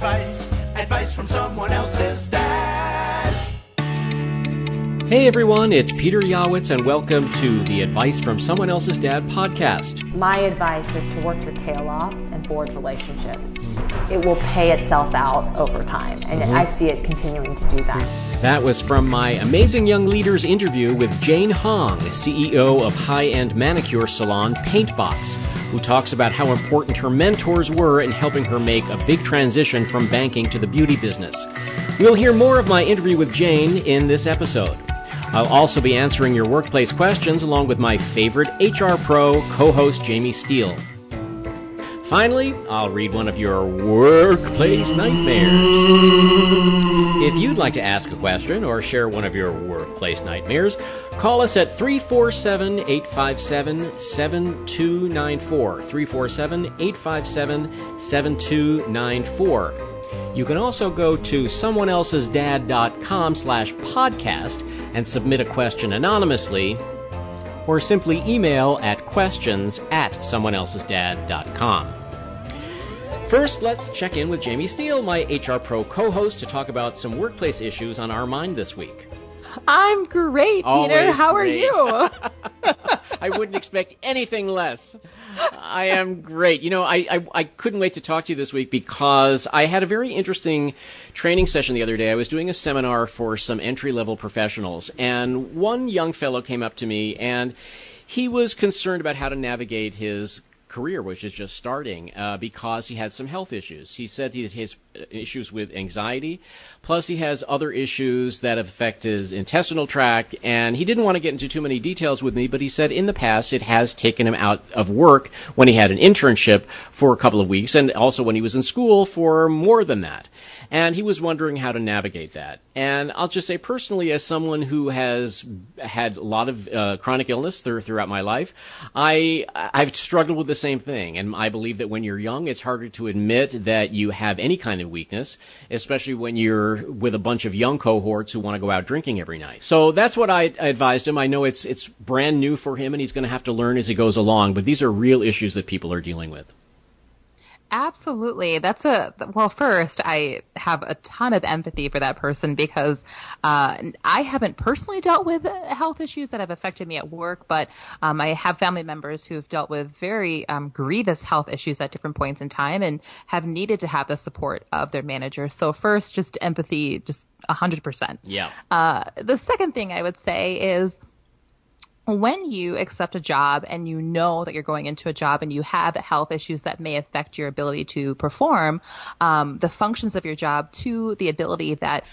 advice, advice from someone else's dad. Hey everyone, it's Peter Yawitz, and welcome to the Advice from Someone Else's Dad podcast. My advice is to work your tail off and forge relationships. It will pay itself out over time, and mm-hmm. I see it continuing to do that. That was from my Amazing Young Leaders interview with Jane Hong, CEO of high end manicure salon Paintbox, who talks about how important her mentors were in helping her make a big transition from banking to the beauty business. We'll hear more of my interview with Jane in this episode. I'll also be answering your workplace questions along with my favorite HR pro co host, Jamie Steele. Finally, I'll read one of your workplace nightmares. If you'd like to ask a question or share one of your workplace nightmares, call us at 347 857 7294. 347 857 7294. You can also go to someoneelsesdad.com slash podcast and submit a question anonymously, or simply email at questions at someoneelsesdad.com. First, let's check in with Jamie Steele, my HR Pro co host, to talk about some workplace issues on our mind this week. I'm great, Peter. Always How are you? I wouldn't expect anything less. I am great. You know, I, I, I couldn't wait to talk to you this week because I had a very interesting training session the other day. I was doing a seminar for some entry level professionals, and one young fellow came up to me and he was concerned about how to navigate his career, which is just starting, uh, because he had some health issues. He said he has issues with anxiety, plus he has other issues that affect his intestinal tract, and he didn't want to get into too many details with me, but he said in the past it has taken him out of work when he had an internship for a couple of weeks, and also when he was in school for more than that. And he was wondering how to navigate that. And I'll just say personally, as someone who has had a lot of uh, chronic illness through, throughout my life, I, I've struggled with the same thing. And I believe that when you're young, it's harder to admit that you have any kind of weakness, especially when you're with a bunch of young cohorts who want to go out drinking every night. So that's what I, I advised him. I know it's, it's brand new for him and he's going to have to learn as he goes along, but these are real issues that people are dealing with. Absolutely. That's a, well, first, I have a ton of empathy for that person because uh, I haven't personally dealt with health issues that have affected me at work, but um, I have family members who've dealt with very um, grievous health issues at different points in time and have needed to have the support of their manager. So, first, just empathy, just 100%. Yeah. Uh, the second thing I would say is, when you accept a job and you know that you're going into a job and you have health issues that may affect your ability to perform um, the functions of your job to the ability that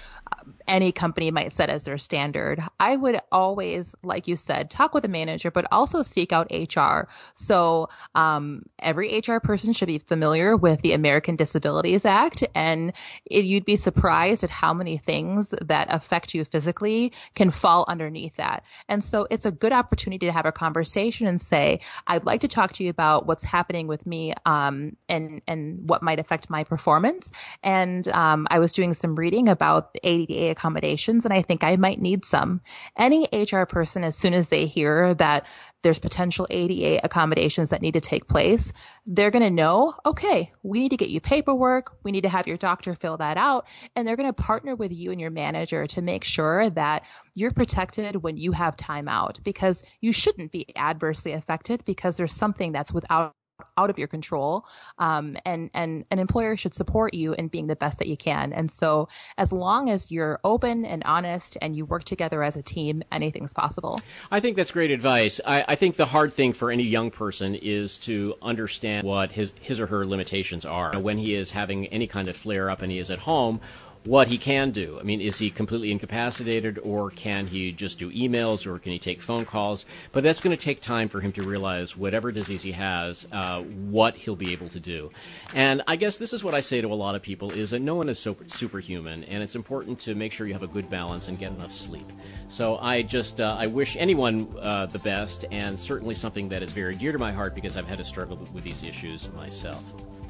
any company might set as their standard. I would always, like you said, talk with a manager, but also seek out HR. So um, every HR person should be familiar with the American Disabilities Act, and it, you'd be surprised at how many things that affect you physically can fall underneath that. And so it's a good opportunity to have a conversation and say, "I'd like to talk to you about what's happening with me um, and and what might affect my performance." And um, I was doing some reading about the ADA accommodations, and I think I might need some. Any HR person, as soon as they hear that there's potential ADA accommodations that need to take place, they're going to know, okay, we need to get you paperwork. We need to have your doctor fill that out. And they're going to partner with you and your manager to make sure that you're protected when you have time out because you shouldn't be adversely affected because there's something that's without out of your control um, and and an employer should support you in being the best that you can and so as long as you're open and honest and you work together as a team anything's possible I think that's great advice. I, I think the hard thing for any young person is to understand what his his or her limitations are when he is having any kind of flare up and he is at home. What he can do. I mean, is he completely incapacitated, or can he just do emails, or can he take phone calls? But that's going to take time for him to realize whatever disease he has, uh, what he'll be able to do. And I guess this is what I say to a lot of people: is that no one is so superhuman, and it's important to make sure you have a good balance and get enough sleep. So I just uh, I wish anyone uh, the best, and certainly something that is very dear to my heart because I've had to struggle with these issues myself.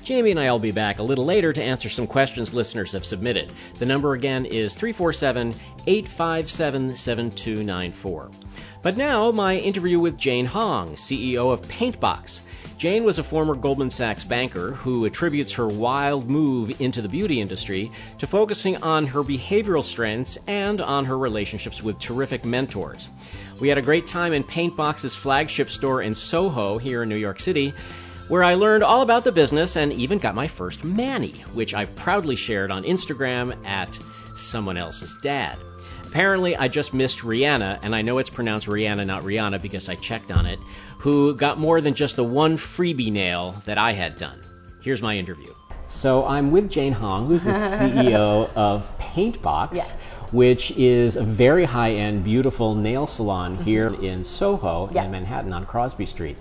Jamie and I will be back a little later to answer some questions listeners have submitted. The number again is 347 857 7294. But now, my interview with Jane Hong, CEO of Paintbox. Jane was a former Goldman Sachs banker who attributes her wild move into the beauty industry to focusing on her behavioral strengths and on her relationships with terrific mentors. We had a great time in Paintbox's flagship store in Soho here in New York City, where I learned all about the business and even got my first Manny, which I've proudly shared on Instagram at someone else's dad. Apparently, I just missed Rihanna, and I know it's pronounced Rihanna, not Rihanna, because I checked on it, who got more than just the one freebie nail that I had done. Here's my interview. So I'm with Jane Hong, who's the CEO of Paintbox. Yes. Which is a very high end, beautiful nail salon here mm-hmm. in Soho Yeah. in Manhattan on Crosby Street.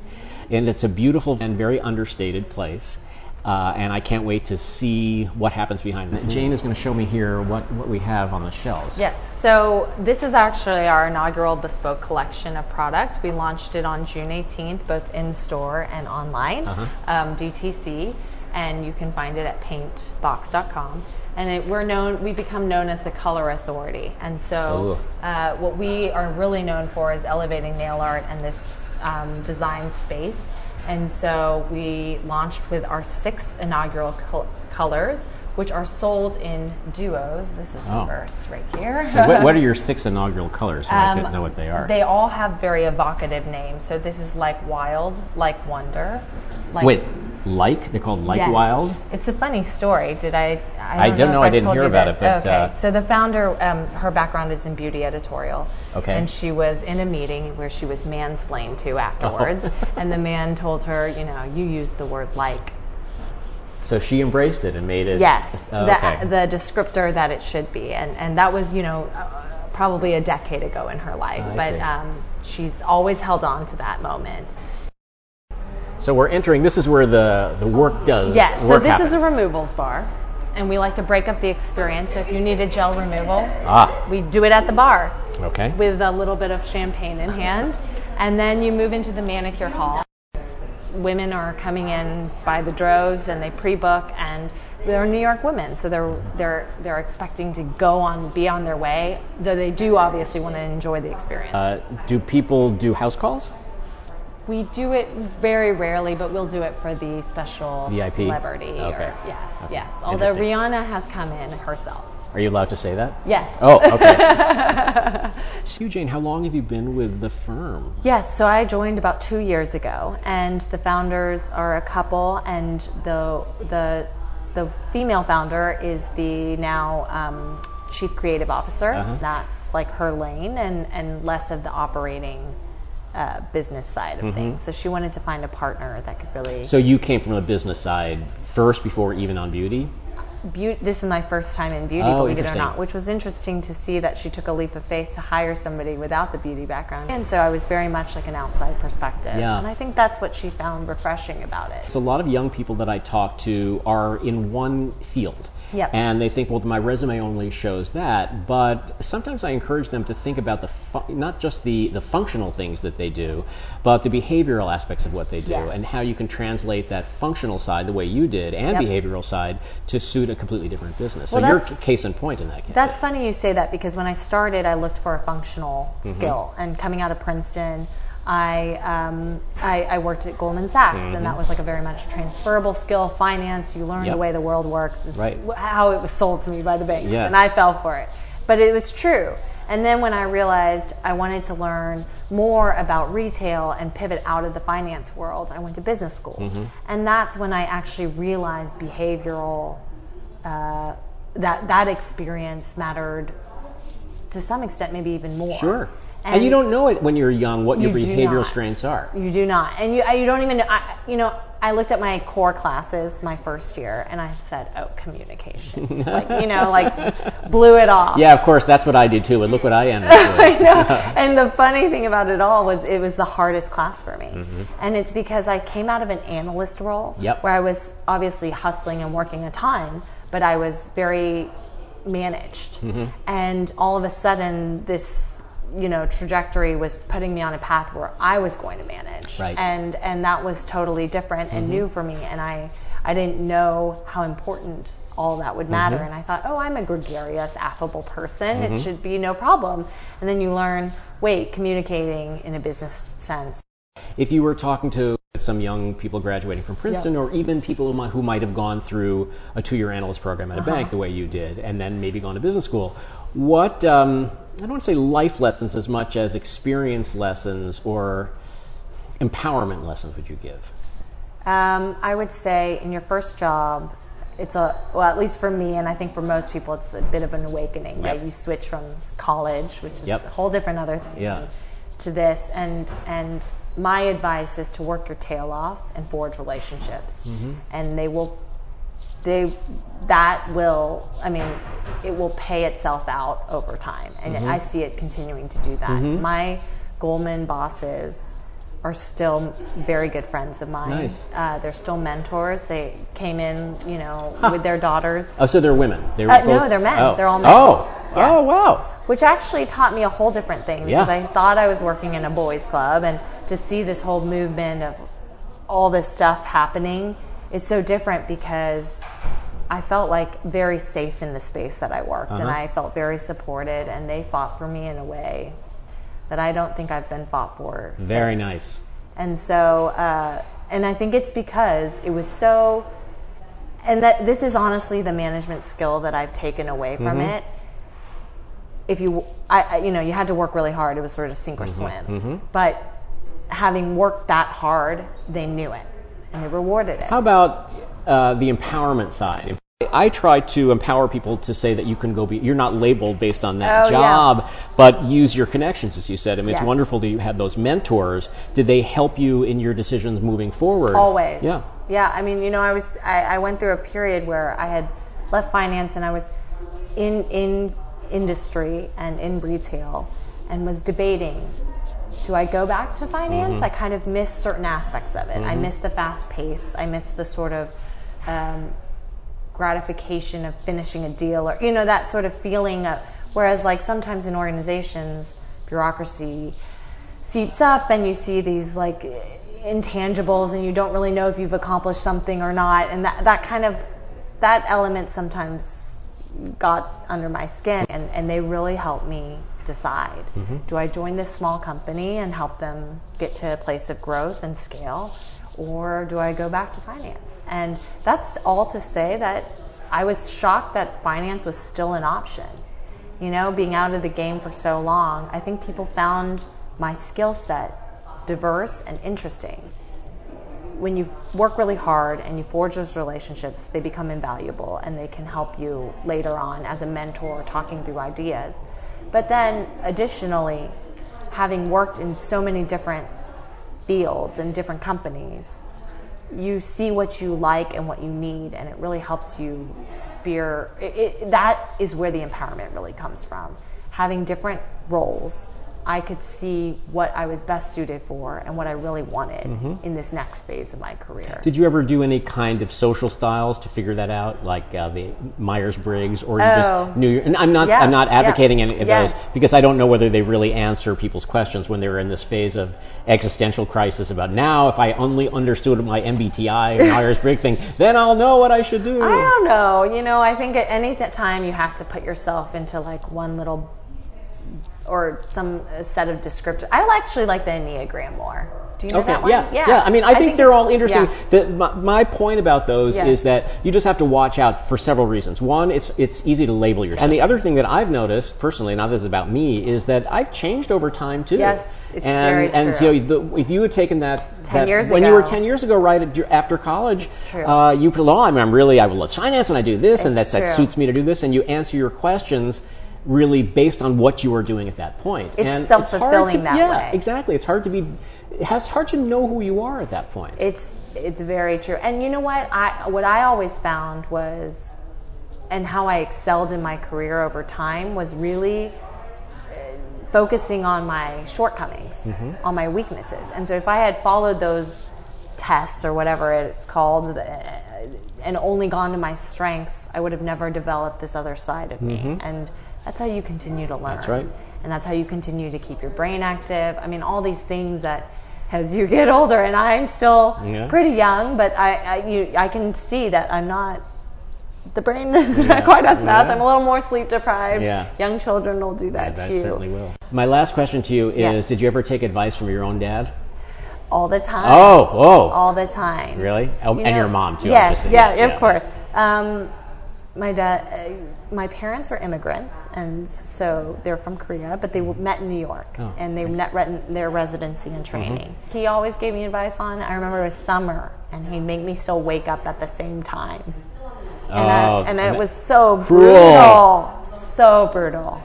And it's a beautiful and very understated place. Uh, and I can't wait to see what happens behind this. Jane is going to show me here what, what we have on the shelves. Yes, so this is actually our inaugural bespoke collection of product. We launched it on June 18th, both in store and online, Uh-huh. um, DTC, and you can find it at paintbox.com. And it, we're known, we become known as the color authority. And so, uh, what we are really known for is elevating nail art and this um, design space. And so, we launched with our six inaugural col- colors, which are sold in duos. This is Oh. reversed right here. So, what, what are your six inaugural colors? So I Um, could know what they are. They all have very evocative names. So this is like wild, like wonder. Like Wait, like? They're called Like Yes. Wild? It's a funny story. Did I? I don't know, if I didn't hear about this. it, but, okay. uh, so the founder, um, her background is in beauty editorial. Okay. And she was in a meeting where she was mansplained to afterwards, and the man told her, you know, you used the word like. So she embraced it and made it. Yes, Oh, the, okay. the descriptor that it should be, and and that was you know uh, probably a decade ago in her life, I but um, she's always held on to that moment. So we're entering. This is where the the work does. Yes, so this happens. is a removals bar, and we like to break up the experience. So if you need a gel removal, Ah. we do it at the bar Okay. with a little bit of champagne in hand, and then you move into the manicure hall. Women are coming in by the droves, and they pre-book, and they're New York women, so they're they're they're expecting to go on, be on their way. Though they do obviously want to enjoy the experience. Uh, do people do house calls? We do it very rarely, but we'll do it for the special VIP? celebrity. or- yes, Okay. yes. Although Rihanna has come in herself. Are you allowed to say that? Yeah. Oh, okay. so, Jane, how long have you been with the firm? Yes, so I joined about two years ago, and the founders are a couple, and the the the female founder is the now um, chief creative officer. Uh-huh. That's like her lane, and and less of the operating. Uh, business side of things. So she wanted to find a partner that could really. Mm-hmm. So you came from the business side first before even on beauty? Beauty, this is my first time in beauty, Oh, believe it or not, which was interesting to see that she took a leap of faith to hire somebody without the beauty background. And so I was very much like an outside perspective. Yeah. And I think that's what she found refreshing about it. So a lot of young people that I talk to are in one field. Yep. And they think, well, my resume only shows that. But sometimes I encourage them to think about the fu- not just the, the functional things that they do, but the behavioral aspects of what they do, Yes. and how you can translate that functional side, the way you did, and Yep. behavioral side, to suit a completely different business. Well, so you're case in point in that case. That's funny you say that because when I started, I looked for a functional Mm-hmm. skill. And coming out of Princeton, I, um, I, I worked at Goldman Sachs, and that was like a very much transferable skill. Finance, you learn Mm-hmm. Yep. the way the world works, is Right. how it was sold to me by the banks. Yeah. And I fell for it. But it was true. And then when I realized I wanted to learn more about retail and pivot out of the finance world, I went to business school. Mm-hmm. And that's when I actually realized behavioral, uh, that, that experience mattered to some extent, maybe even more. Sure. And, you don't know it when you're young what your You do behavioral strengths are. You do not, and you you don't even. I, you know, I looked at my core classes my first year, and I said, "Oh, communication." like you know, like blew it off. Yeah, of course, that's what I did too. And look what I ended up I know. and the funny thing about it all was it was the hardest class for me. Mm-hmm. And it's because I came out of an analyst role Yep. where I was obviously hustling and working a ton, but I was very managed. Mm-hmm. And all of a sudden this you know trajectory was putting me on a path where I was going to manage. Right. And and that was totally different and new for me and I I didn't know how important all that would matter and I thought, "Oh, I'm a gregarious, affable person. It should be no problem." And then you learn, wait, communicating in a business sense. If you were talking to some young people graduating from Princeton, Yeah. or even people who might, who might have gone through a two-year analyst program at a Uh-huh. bank the way you did, and then maybe gone to business school. What um, I don't want to say life lessons as much as experience lessons or empowerment lessons would you give? Um, I would say in your first job, it's a well, at least for me, and I think for most people, it's a bit of an awakening, right? Yep. You switch from college, which is Yep. a whole different other thing, Yeah. to this, and and my advice is to work your tail off and forge relationships, Mm-hmm. and they will, they that will, I mean, it will pay itself out over time, and Mm-hmm. I see it continuing to do that. My Goldman bosses are still very good friends of mine. Nice. Uh, they're still mentors. They came in, you know, with their daughters. Oh, so they're women. They're Uh, both- no, they're men. Oh. They're all men. Oh, Yes. oh, wow. Which actually taught me a whole different thing because Yeah. I thought I was working in a boys' club, and to see this whole movement of all this stuff happening is so different because I felt like very safe in the space that I worked, and Uh-huh. I felt very supported, and they fought for me in a way that I don't think I've been fought for. Very since. nice. And so, uh, and I think it's because it was so, and that this is honestly the management skill that I've taken away from Mm-hmm. it. If you, I, I, you know, you had to work really hard. It was sort of sink or Mm-hmm. swim. But having worked that hard, they knew it and they rewarded it. How about uh, the empowerment side? I try to empower people to say that you can go be, you're not labeled based on that Oh, yeah. job, but use your connections, as you said. I mean, it's wonderful that you had those mentors. Did they help you in your decisions moving forward? Always. Yeah. Yeah. I mean, you know, I was I, I went through a period where I had left finance and I was in in industry and in retail and was debating do I go back to finance? I kind of miss certain aspects of it. I miss the fast pace. I miss the sort of um, gratification of finishing a deal or you know that sort of feeling of whereas like sometimes in organizations bureaucracy seeps up and you see these like intangibles and you don't really know if you've accomplished something or not and that, that kind of that element sometimes got under my skin and, and they really helped me decide mm-hmm. do i join this small company and help them get to a place of growth and scale or do i go back to finance and that's all to say that i was shocked that finance was still an option you know, being out of the game for so long, I think people found my skill set diverse and interesting. When you work really hard and you forge those relationships, they become invaluable and they can help you later on as a mentor talking through ideas. But then, additionally, having worked in so many different fields and different companies, you see what you like and what you need, and it really helps you spear. It, it, that is where the empowerment really comes from. Having different roles, I could see what I was best suited for and what I really wanted in this next phase of my career. Did you ever do any kind of social styles to figure that out, like uh, the Myers Briggs, or you Oh. just knew? And I'm not, Yeah, I'm not yeah. advocating any of Yes. those because I don't know whether they really answer people's questions when they're in this phase of existential crisis about now. If I only understood my MBTI or Myers Briggs thing, then I'll know what I should do. I don't know. You know, I think at any time you have to put yourself into like one little or some uh, set of descriptors. I actually like the Enneagram more. Do you know Okay, that one? yeah, yeah. I mean, I, think, they're all interesting. yeah. The, my, my point about those Yeah. is that you just have to watch out for several reasons. One, it's it's easy to label yourself, and the other thing that I've noticed personally, not this is about me, is that I've changed over time too. Yes, it's and, very And true. And so, the, if you had taken that 10 that- years when you were ten years ago, right after college, It's true. Uh, you put, oh, I'm, I'm really, I love finance, and I do this, and It's that's, that true. suits me to do this, and you answer your questions. Really, based on what you were doing at that point, It's and self-fulfilling hard to- that yeah, way. Exactly, it's hard to be. It's hard to know who you are at that point. It's it's very true. And you know what? I what I always found was and how I excelled in my career over time was really uh, focusing on my shortcomings, on my weaknesses. And so if I had followed those tests or whatever it's called uh, and only gone to my strengths, I would have never developed this other side of me. And that's how you continue to learn. That's right. And that's how you continue to keep your brain active. I mean, all these things that as you get older, and I'm still Yeah. pretty young, but I, I, you, I can see that I'm not. The brain is Yeah. not quite as fast. Yeah. I'm a little more sleep deprived. Yeah. Young children will do that too. certainly will. My last question to you is. Did you ever take advice from your own dad? all the time. Oh, whoa. all the time. Really? Oh, You and know- your mom, too. Yes, yeah, of course. Um, my dad, uh, my parents were immigrants, and so they're from Korea, but they met in New York, Oh, Mm-hmm. and they met re- their residency and training. He always gave me advice on. I remember it was summer, and he'd make me still wake up at the same time, and, Oh, I, and it was so Cruel. brutal, so brutal.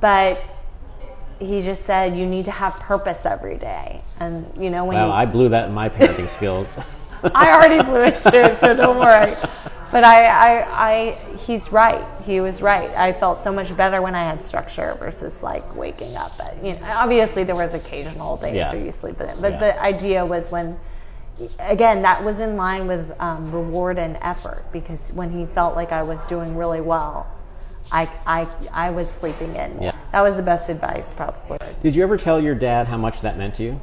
But he just said you need to have purpose every day, and you know when Well, you I blew that in my parenting skills. I already blew it too, so don't worry. But I, I, I, he's right. He was right. I felt so much better when I had structure versus like waking up. At, you know, obviously there was occasional days Yeah. where you sleep in it, but Yeah. the idea was when, again, that was in line with um, reward and effort because when he felt like I was doing really well, I, I, I was sleeping in. Yeah. That was the best advice, probably. Did you ever tell your dad how much that meant to you?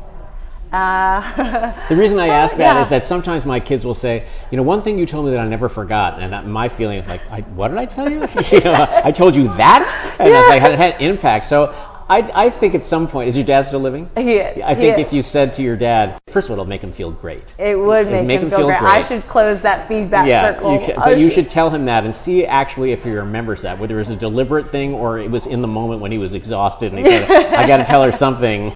Uh, The reason I ask that is Yeah. that sometimes my kids will say, you know, one thing you told me that I never forgot, and that- my feeling is like, I, what did I tell you? you know, I told you that, and it's like it had impact. So I, I think at some point, is your dad still living? He is, I think is. if you said to your dad, first of all, it'll make him feel great. it would It'd make, him, feel, great. I should close that feedback yeah, circle. you can, I but you should- should tell him that and see actually if he remembers that, whether it was a deliberate thing or it was in the moment when he was exhausted and he said, "I got to tell her something."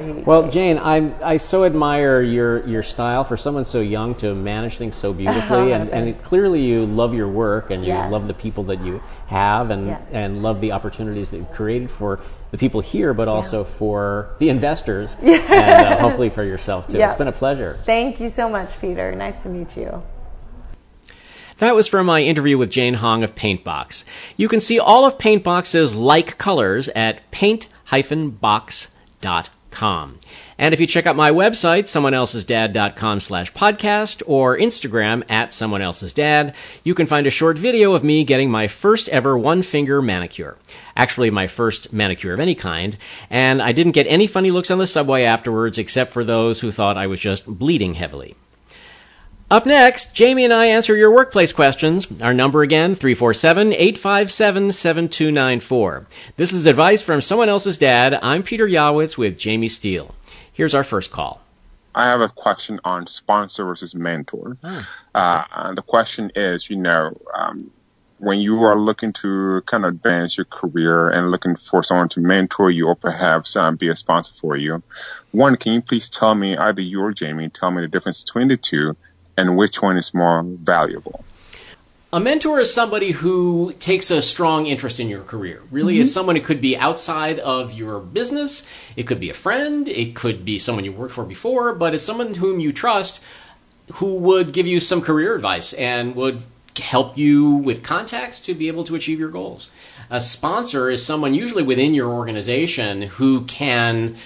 Well, Jane, I I so admire your your style for someone so young to manage things so beautifully, and, and clearly you love your work and you Yes. love the people that you have, and Yes. and love the opportunities that you've created for the people here, but also for the investors, and uh, hopefully for yourself too. Yeah. It's been a pleasure. Thank you so much, Peter. Nice to meet you. That was from my interview with Jane Hong of Paintbox. You can see all of Paintbox's like colors at paint-box.com. And if you check out my website, someoneelsesdad.com slash podcast, or Instagram at someoneelsesdad, you can find a short video of me getting my first ever one-finger manicure. Actually, my first manicure of any kind, and I didn't get any funny looks on the subway afterwards except for those who thought I was just bleeding heavily. Up next, Jamie and I answer your workplace questions. Our number again, 347-857-7294. This is advice from someone else's dad. I'm Peter Yawitz with Jamie Steele. Here's our first call. I have a question on sponsor versus mentor. Uh, the question is, you know, um, when you are looking to kind of advance your career and looking for someone to mentor you or perhaps um, be a sponsor for you, one, can you please tell me, either you or Jamie, tell me the difference between the two and which one is more valuable? A mentor is somebody who takes a strong interest in your career. Really, mm-hmm. is someone who could be outside of your business. It could be a friend. It could be someone you worked for before, but it's someone whom you trust who would give you some career advice and would help you with contacts to be able to achieve your goals. A sponsor is someone usually within your organization who can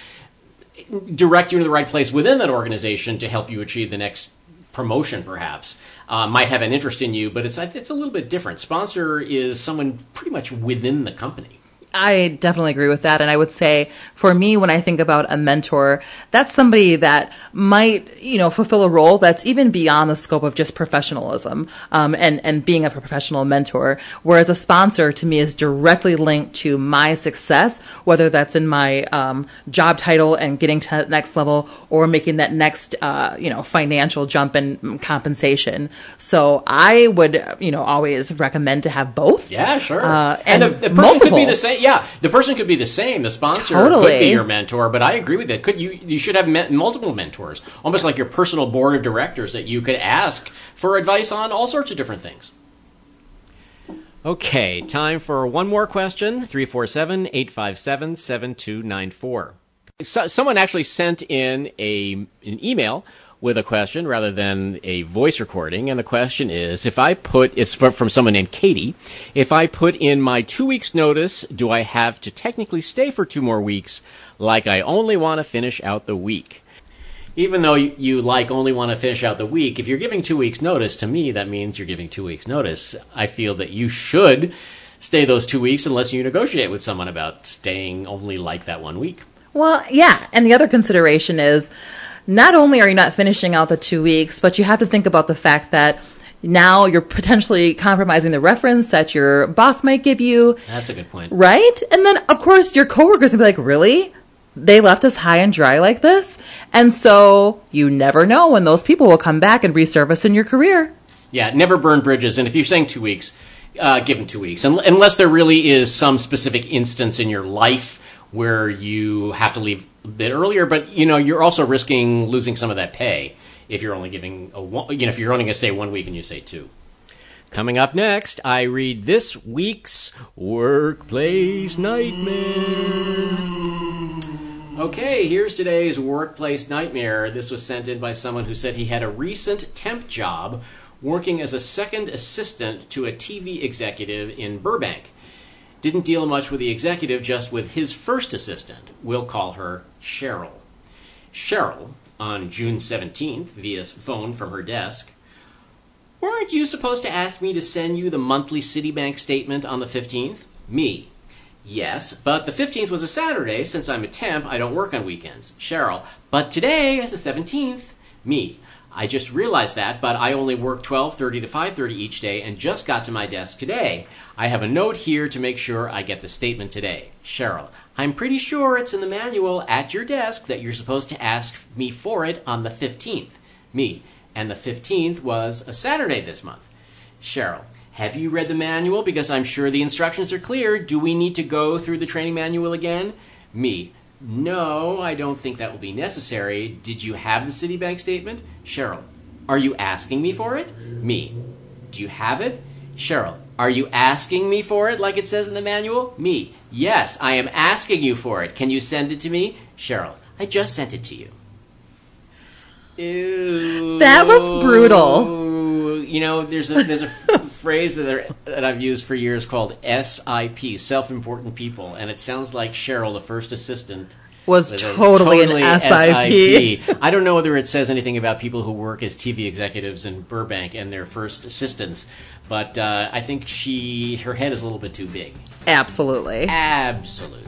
direct you to the right place within that organization to help you achieve the next promotion, perhaps. Uh, might have an interest in you, but it's it's a little bit different. Sponsor is someone pretty much within the company. I definitely agree with that. And I would say for me, when I think about a mentor, that's somebody that might, you know, fulfill a role that's even beyond the scope of just professionalism, um, and, and being a professional mentor. Whereas a sponsor to me is directly linked to my success, whether that's in my, um, job title and getting to that next level or making that next, uh, you know, financial jump in compensation. So I would, you know, always recommend to have both. Yeah, sure. Uh, and, and the, the person could be multiple. the same. Yeah, the person could be the same. The sponsor could be your mentor, but I agree with that. Could you? You should have met multiple mentors, almost like your personal board of directors that you could ask for advice on all sorts of different things. Okay, time for one more question 347 857 7294. Someone actually sent in a, an email with a question rather than a voice recording. And the question is if I put, it's from someone named Katie, if I put in my two weeks' notice, do I have to technically stay for two more weeks like I only want to finish out the week? Even though you, like only want to finish out the week, if you're giving two weeks' notice, to me, that means you're giving two weeks' notice. I feel that you should stay those two weeks unless you negotiate with someone about staying only like that one week. Well, yeah. And the other consideration is not only are you not finishing out the two weeks, but you have to think about the fact that now you're potentially compromising the reference that your boss might give you, That's a good point. right? And then, of course, your coworkers will be like, really? they left us high and dry like this. And so you never know when those people will come back and resurface in your career. Yeah, never burn bridges. And if you're saying two weeks, uh, give them two weeks, unless there really is some specific instance in your life where you have to leave a bit earlier. But you know, you're also risking losing some of that pay if you're only giving a one, you know if you're only going to stay one week and you say two. Coming up next, I read this week's Workplace Nightmare. Okay, here's today's Workplace Nightmare. This was sent in by someone who said he had a recent temp job working as a second assistant to a TV executive in Burbank. Didn't deal much with the executive, just with his first assistant. We'll call her Cheryl. Cheryl, on June 17th, via phone from her desk, Weren't you supposed to ask me to send you the monthly Citibank statement on the 15th? Me. Yes, but the 15th was a Saturday. Since I'm a temp, I don't work on weekends. Cheryl. But today is the 17th. Me. I just realized that, but I only work 12:30 to 5:30 each day and just got to my desk today. I have a note here to make sure I get the statement today. Cheryl. I'm pretty sure it's in the manual at your desk that you're supposed to ask me for it on the 15th. Me. And the 15th was a Saturday this month. Cheryl. Have you read the manual? Because I'm sure the instructions are clear. Do we need to go through the training manual again? Me. No, I don't think that will be necessary. Did you have the Citibank statement? Cheryl. Are you asking me for it? Me. Do you have it? Cheryl. Are you asking me for it like it says in the manual? Me. Yes, I am asking you for it. Can you send it to me? Cheryl. I just sent it to you. Ew. That was brutal. You know, there's a there's a phrase that, are, that I've used for years called SIP, self-important people, and it sounds like Cheryl, the first assistant, Was with a totally, an SIP. SIP. I don't know whether it says anything about people who work as TV executives in Burbank and their first assistants, but uh, I think she her head is a little bit too big. Absolutely. Absolutely.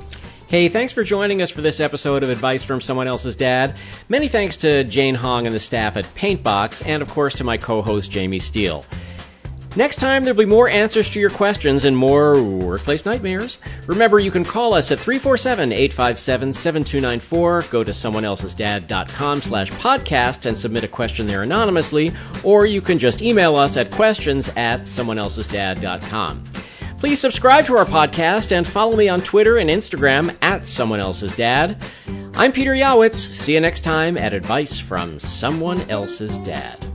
Hey, thanks for joining us for this episode of Advice from Someone Else's Dad. Many thanks to Jane Hong and the staff at Paintbox, and of course to my co host Jamie Steele. Next time, there'll be more answers to your questions and more workplace nightmares. Remember, you can call us at 347-857-7294, go to someoneelsesdad.com slash podcast and submit a question there anonymously, or you can just email us at questions at someoneelsesdad.com. Please subscribe to our podcast and follow me on Twitter and Instagram at Someone Else's Dad. I'm Peter Yawitz. See you next time at Advice from Someone Else's Dad.